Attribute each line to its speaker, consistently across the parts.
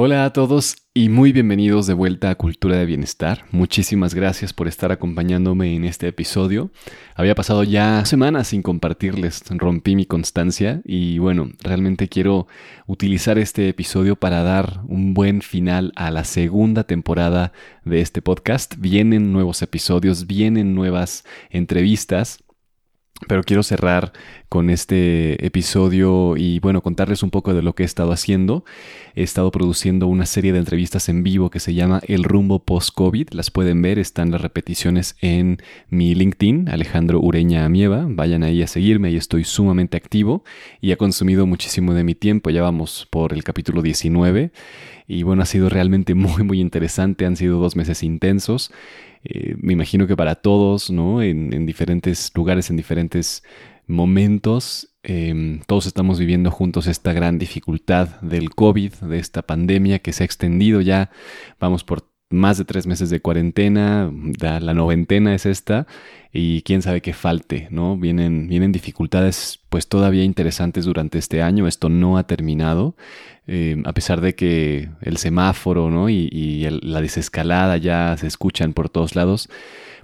Speaker 1: Hola a todos y muy bienvenidos de vuelta a Cultura de Bienestar. Muchísimas gracias por estar acompañándome en este episodio. Había pasado ya semanas sin compartirles, rompí mi constancia y bueno, realmente quiero utilizar este episodio para dar un buen final a la segunda temporada de este podcast. Vienen nuevos episodios, vienen nuevas entrevistas pero quiero cerrar con este episodio y bueno, contarles un poco de lo que he estado haciendo. He estado produciendo una serie de entrevistas en vivo que se llama El rumbo post-COVID. Las pueden ver, están las repeticiones en mi LinkedIn, Alejandro Ureña Amieva. Vayan ahí a seguirme, ahí estoy sumamente activo y ha consumido muchísimo de mi tiempo. Ya vamos por el capítulo 19 y bueno, ha sido realmente muy, muy interesante. Han sido dos meses intensos. Eh, me imagino que para todos, ¿no? En, diferentes lugares, en diferentes momentos, em, todos estamos viviendo juntos esta gran dificultad del COVID, de esta pandemia que se ha extendido ya, vamos por más de tres meses de cuarentena, la noventena es esta, y quién sabe qué falte, ¿no? Vienen, vienen dificultades pues todavía interesantes durante este año, esto no ha terminado, eh, a pesar de que el semáforo, ¿no? Y, la desescalada ya se escuchan por todos lados,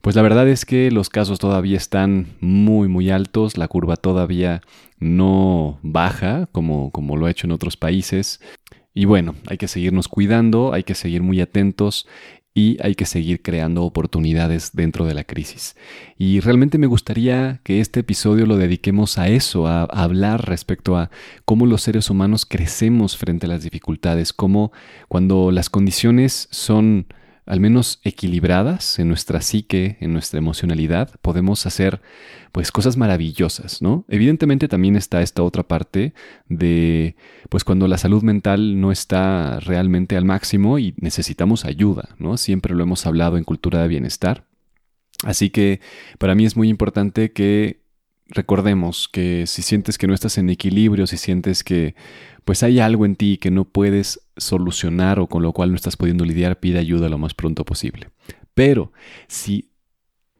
Speaker 1: pues la verdad es que los casos todavía están muy, muy altos, la curva todavía no baja como, como lo ha hecho en otros países. Y bueno, hay que seguirnos cuidando, hay que seguir muy atentos y hay que seguir creando oportunidades dentro de la crisis. Y realmente me gustaría que este episodio lo dediquemos a eso, a, hablar respecto a cómo los seres humanos crecemos frente a las dificultades, cómo cuando las condiciones son al menos equilibradas en nuestra psique, en nuestra emocionalidad, podemos hacer pues cosas maravillosas, ¿no? Evidentemente también está esta otra parte de pues cuando la salud mental no está realmente al máximo y necesitamos ayuda, ¿no? Siempre lo hemos hablado en cultura de bienestar. Así que para mí es muy importante que recordemos que si sientes que no estás en equilibrio, si sientes que pues hay algo en ti que no puedes solucionar o con lo cual no estás pudiendo lidiar, pide ayuda lo más pronto posible. Pero si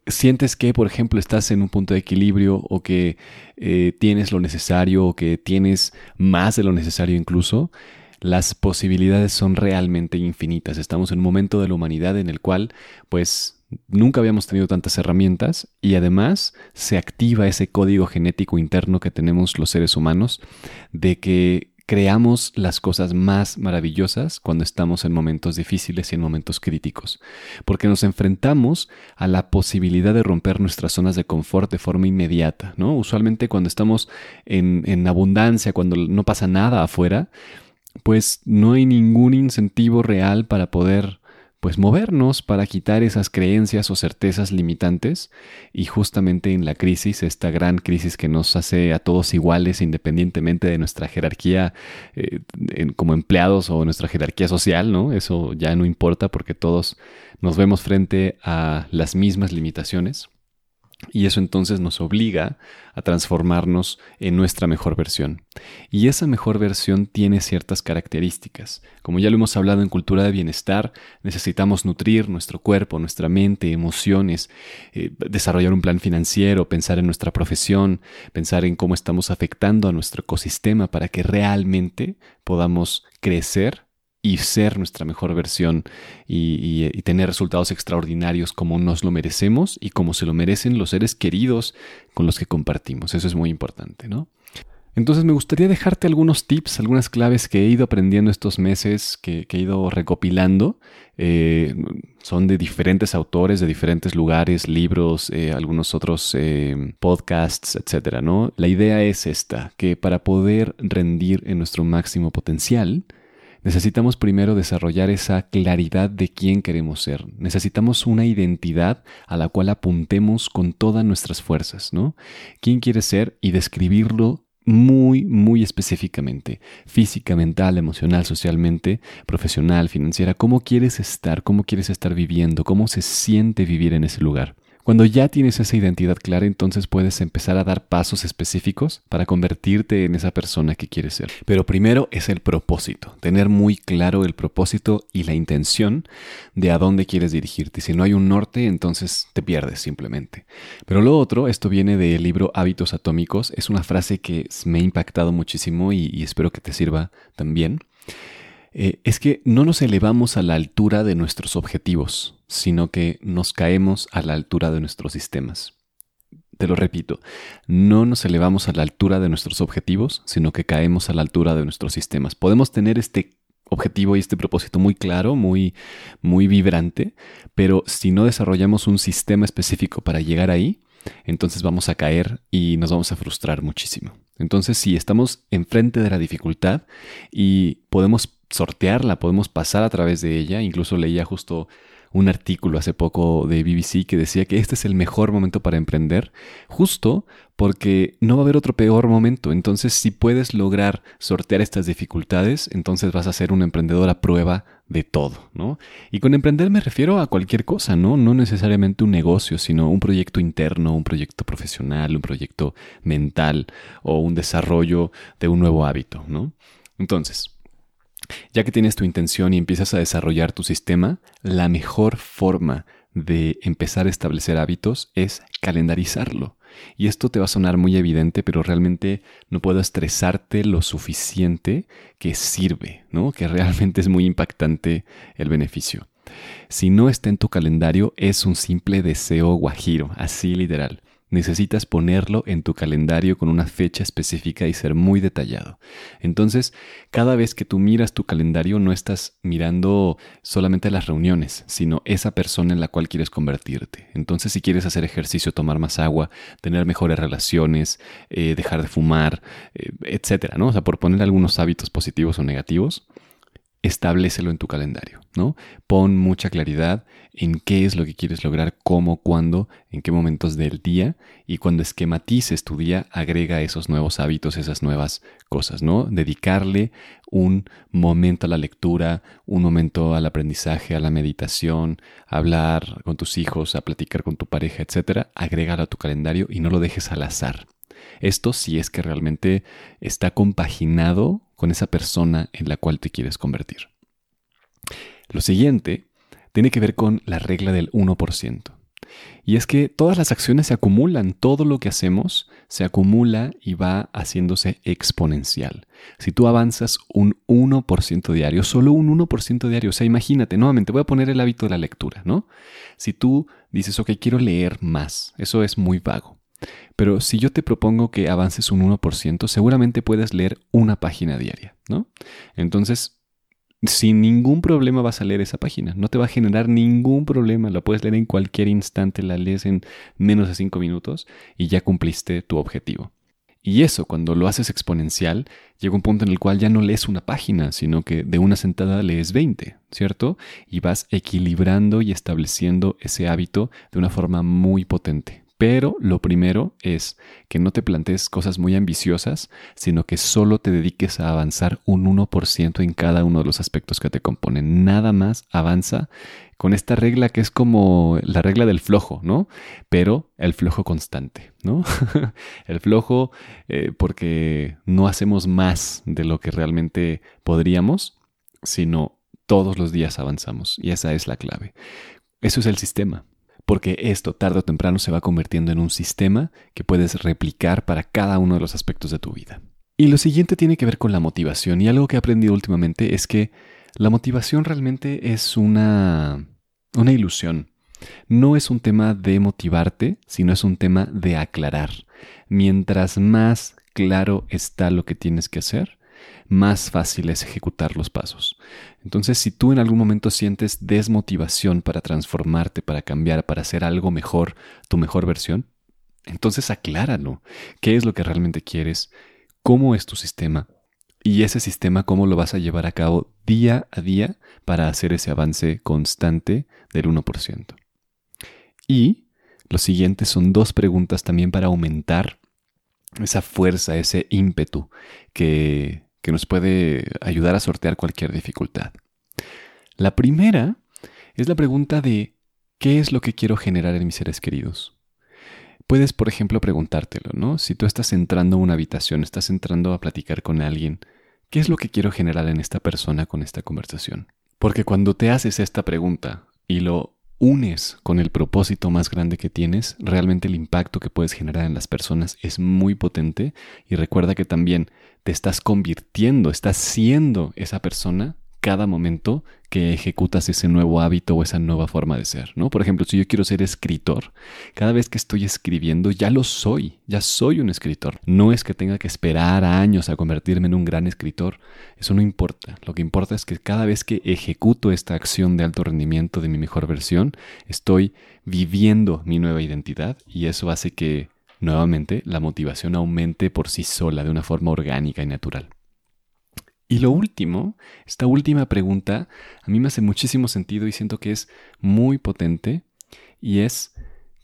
Speaker 1: sientes que, por ejemplo, estás en un punto de equilibrio o que eh, tienes lo necesario o que tienes más de lo necesario incluso, las posibilidades son realmente infinitas. Estamos en un momento de la humanidad en el cual, pues, nunca habíamos tenido tantas herramientas y además se activa ese código genético interno que tenemos los seres humanos de que creamos las cosas más maravillosas cuando estamos en momentos difíciles y en momentos críticos, porque nos enfrentamos a la posibilidad de romper nuestras zonas de confort de forma inmediata, ¿no? Usualmente cuando estamos en, en abundancia, cuando no pasa nada afuera, pues no hay ningún incentivo real para poder pues movernos para quitar esas creencias o certezas limitantes y justamente en la crisis, esta gran crisis que nos hace a todos iguales independientemente de nuestra jerarquía eh, como empleados o nuestra jerarquía social, ¿no? Eso ya no importa porque todos nos vemos frente a las mismas limitaciones. Y eso entonces nos obliga a transformarnos en nuestra mejor versión. Y esa mejor versión tiene ciertas características. Como ya lo hemos hablado en cultura de bienestar, necesitamos nutrir nuestro cuerpo, nuestra mente, emociones, eh, desarrollar un plan financiero, pensar en nuestra profesión, pensar en cómo estamos afectando a nuestro ecosistema para que realmente podamos crecer y ser nuestra mejor versión y, tener resultados extraordinarios como nos lo merecemos y como se lo merecen los seres queridos con los que compartimos. Eso es muy importante, ¿no? Entonces me gustaría dejarte algunos tips, algunas claves que he ido aprendiendo estos meses, que, he ido recopilando. Eh, son de diferentes autores, de diferentes lugares, libros, eh, algunos otros eh, podcasts, etc. ¿no? La idea es esta, que para poder rendir en nuestro máximo potencial, necesitamos primero desarrollar esa claridad de quién queremos ser. Necesitamos una identidad a la cual apuntemos con todas nuestras fuerzas, ¿no? ¿Quién quieres ser? Y describirlo muy, muy específicamente, física, mental, emocional, socialmente, profesional, financiera, cómo quieres estar, cómo quieres estar viviendo, cómo se siente vivir en ese lugar. Cuando ya tienes esa identidad clara, entonces puedes empezar a dar pasos específicos para convertirte en esa persona que quieres ser. Pero primero es el propósito, tener muy claro el propósito y la intención de a dónde quieres dirigirte. Si no hay un norte, entonces te pierdes simplemente. Pero lo otro, esto viene del libro Hábitos Atómicos, es una frase que me ha impactado muchísimo y, espero que te sirva también. eh, es que no nos elevamos a la altura de nuestros objetivos, sino que nos caemos a la altura de nuestros sistemas. Te lo repito, no nos elevamos a la altura de nuestros objetivos, sino que caemos a la altura de nuestros sistemas. Podemos tener este objetivo y este propósito muy claro, muy, muy vibrante, pero si no desarrollamos un sistema específico para llegar ahí, entonces vamos a caer y nos vamos a frustrar muchísimo. Entonces, si estamos enfrente de la dificultad y podemos sortearla, podemos pasar a través de ella, incluso leía justo un artículo hace poco de BBC que decía que este es el mejor momento para emprender, justo porque no va a haber otro peor momento. Entonces, si puedes lograr sortear estas dificultades, entonces vas a ser un emprendedor a prueba de todo, ¿no? Y con emprender me refiero a cualquier cosa, ¿no? No necesariamente un negocio, sino un proyecto interno, un proyecto profesional, un proyecto mental o un desarrollo de un nuevo hábito, ¿no? Entonces, ya que tienes tu intención y empiezas a desarrollar tu sistema, la mejor forma de empezar a establecer hábitos es calendarizarlo. Y esto te va a sonar muy evidente, pero realmente no puedo estresarte lo suficiente que sirve, ¿no? Que realmente es muy impactante el beneficio. Si no está en tu calendario, es un simple deseo guajiro, así literal necesitas ponerlo en tu calendario con una fecha específica y ser muy detallado. Entonces, cada vez que tú miras tu calendario no estás mirando solamente las reuniones, sino esa persona en la cual quieres convertirte. Entonces, si quieres hacer ejercicio, tomar más agua, tener mejores relaciones, eh, dejar de fumar, eh, etcétera, ¿no? O sea, por poner algunos hábitos positivos o negativos, establecelo en tu calendario, ¿no? Pon mucha claridad en qué es lo que quieres lograr, cómo, cuándo, en qué momentos del día y cuando esquematices tu día, agrega esos nuevos hábitos, esas nuevas cosas, ¿no? Dedicarle un momento a la lectura, un momento al aprendizaje, a la meditación, a hablar con tus hijos, a platicar con tu pareja, etcétera, agrégalo a tu calendario y no lo dejes al azar. Esto si es que realmente está compaginado con esa persona en la cual te quieres convertir. Lo siguiente tiene que ver con la regla del 1%. Y es que todas las acciones se acumulan, todo lo que hacemos se acumula y va haciéndose exponencial. Si tú avanzas un 1% diario, solo un 1% diario, o sea, imagínate, nuevamente voy a poner el hábito de la lectura, ¿no? Si tú dices, ok, quiero leer más, eso es muy vago. Pero si yo te propongo que avances un 1%, seguramente puedes leer una página diaria, ¿no? Entonces, sin ningún problema vas a leer esa página. No te va a generar ningún problema. La puedes leer en cualquier instante, la lees en menos de 5 minutos y ya cumpliste tu objetivo. Y eso, cuando lo haces exponencial, llega un punto en el cual ya no lees una página, sino que de una sentada lees 20, ¿cierto? Y vas equilibrando y estableciendo ese hábito de una forma muy potente. Pero lo primero es que no te plantees cosas muy ambiciosas, sino que solo te dediques a avanzar un 1% en cada uno de los aspectos que te componen. Nada más avanza con esta regla que es como la regla del flojo, ¿no? Pero el flojo constante, ¿no? el flojo eh, porque no hacemos más de lo que realmente podríamos, sino todos los días avanzamos. Y esa es la clave. Eso es el sistema porque esto tarde o temprano se va convirtiendo en un sistema que puedes replicar para cada uno de los aspectos de tu vida. Y lo siguiente tiene que ver con la motivación y algo que he aprendido últimamente es que la motivación realmente es una, una ilusión. No es un tema de motivarte, sino es un tema de aclarar. Mientras más claro está lo que tienes que hacer, más fácil es ejecutar los pasos. Entonces, si tú en algún momento sientes desmotivación para transformarte, para cambiar, para hacer algo mejor, tu mejor versión, entonces acláralo. ¿Qué es lo que realmente quieres? ¿Cómo es tu sistema? Y ese sistema, ¿cómo lo vas a llevar a cabo día a día para hacer ese avance constante del 1%? Y lo siguiente son dos preguntas también para aumentar esa fuerza, ese ímpetu que que nos puede ayudar a sortear cualquier dificultad. La primera es la pregunta de ¿qué es lo que quiero generar en mis seres queridos? Puedes, por ejemplo, preguntártelo, ¿no? Si tú estás entrando a una habitación, estás entrando a platicar con alguien, ¿qué es lo que quiero generar en esta persona con esta conversación? Porque cuando te haces esta pregunta y lo unes con el propósito más grande que tienes, realmente el impacto que puedes generar en las personas es muy potente. Y recuerda que también te estás convirtiendo, estás siendo esa persona cada momento que ejecutas ese nuevo hábito o esa nueva forma de ser, ¿no? Por ejemplo, si yo quiero ser escritor, cada vez que estoy escribiendo ya lo soy, ya soy un escritor. No es que tenga que esperar años a convertirme en un gran escritor, eso no importa. Lo que importa es que cada vez que ejecuto esta acción de alto rendimiento de mi mejor versión, estoy viviendo mi nueva identidad y eso hace que nuevamente la motivación aumente por sí sola de una forma orgánica y natural. Y lo último, esta última pregunta, a mí me hace muchísimo sentido y siento que es muy potente, y es,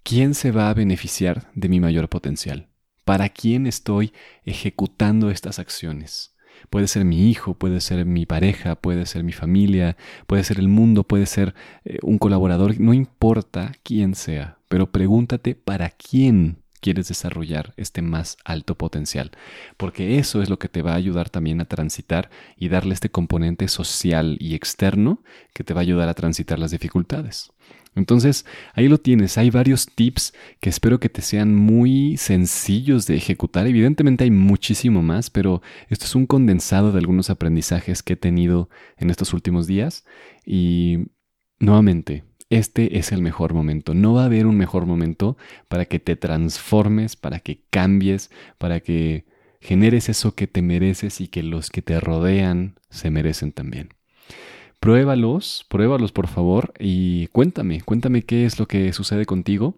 Speaker 1: ¿quién se va a beneficiar de mi mayor potencial? ¿Para quién estoy ejecutando estas acciones? Puede ser mi hijo, puede ser mi pareja, puede ser mi familia, puede ser el mundo, puede ser eh, un colaborador, no importa quién sea, pero pregúntate para quién quieres desarrollar este más alto potencial, porque eso es lo que te va a ayudar también a transitar y darle este componente social y externo que te va a ayudar a transitar las dificultades. Entonces, ahí lo tienes, hay varios tips que espero que te sean muy sencillos de ejecutar. Evidentemente hay muchísimo más, pero esto es un condensado de algunos aprendizajes que he tenido en estos últimos días y nuevamente, este es el mejor momento. No va a haber un mejor momento para que te transformes, para que cambies, para que generes eso que te mereces y que los que te rodean se merecen también. Pruébalos, pruébalos por favor y cuéntame, cuéntame qué es lo que sucede contigo,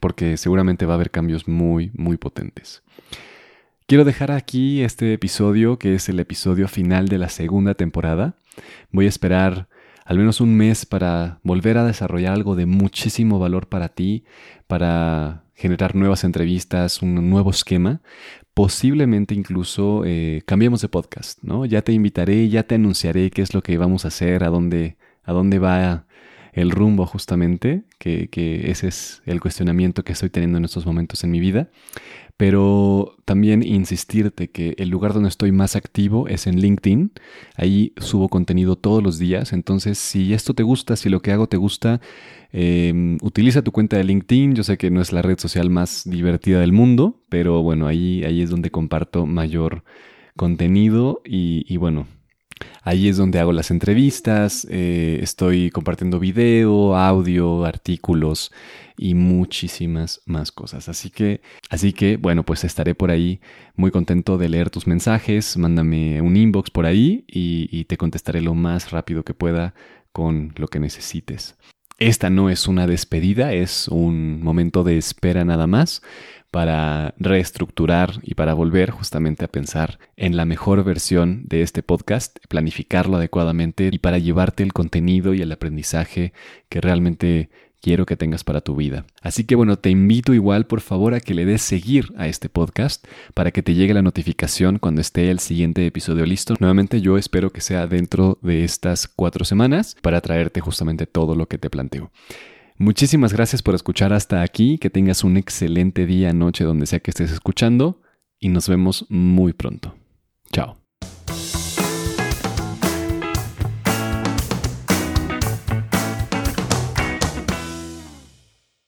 Speaker 1: porque seguramente va a haber cambios muy, muy potentes. Quiero dejar aquí este episodio, que es el episodio final de la segunda temporada. Voy a esperar al menos un mes para volver a desarrollar algo de muchísimo valor para ti, para generar nuevas entrevistas, un nuevo esquema. Posiblemente incluso eh, cambiemos de podcast, ¿no? Ya te invitaré, ya te anunciaré qué es lo que vamos a hacer, a dónde, a dónde va el rumbo justamente, que, ese es el cuestionamiento que estoy teniendo en estos momentos en mi vida pero también insistirte que el lugar donde estoy más activo es en LinkedIn. Ahí subo contenido todos los días. Entonces, si esto te gusta, si lo que hago te gusta, em, utiliza tu cuenta de LinkedIn. Yo sé que no es la red social más divertida del mundo, pero bueno, ahí, ahí es donde comparto mayor contenido y bueno, Ahí es donde hago las entrevistas, eh, estoy compartiendo video, audio, artículos y muchísimas más cosas. Así que, así que, bueno, pues estaré por ahí muy contento de leer tus mensajes. Mándame un inbox por ahí y te contestaré lo más rápido que pueda con lo que necesites. Esta no es una despedida, es un momento de espera nada más para reestructurar y para volver justamente a pensar en la mejor versión de este podcast, planificarlo adecuadamente y para llevarte el contenido y el aprendizaje que realmente quiero que tengas para tu vida. Así que bueno, te invito igual por favor a que le des seguir a este podcast para que te llegue la notificación cuando esté el siguiente episodio listo. Nuevamente yo espero que sea dentro de estas cuatro semanas para traerte justamente todo lo que te planteo. Muchísimas gracias por escuchar hasta aquí, que tengas un excelente día, noche, donde sea que estés escuchando y nos vemos muy pronto. Chao.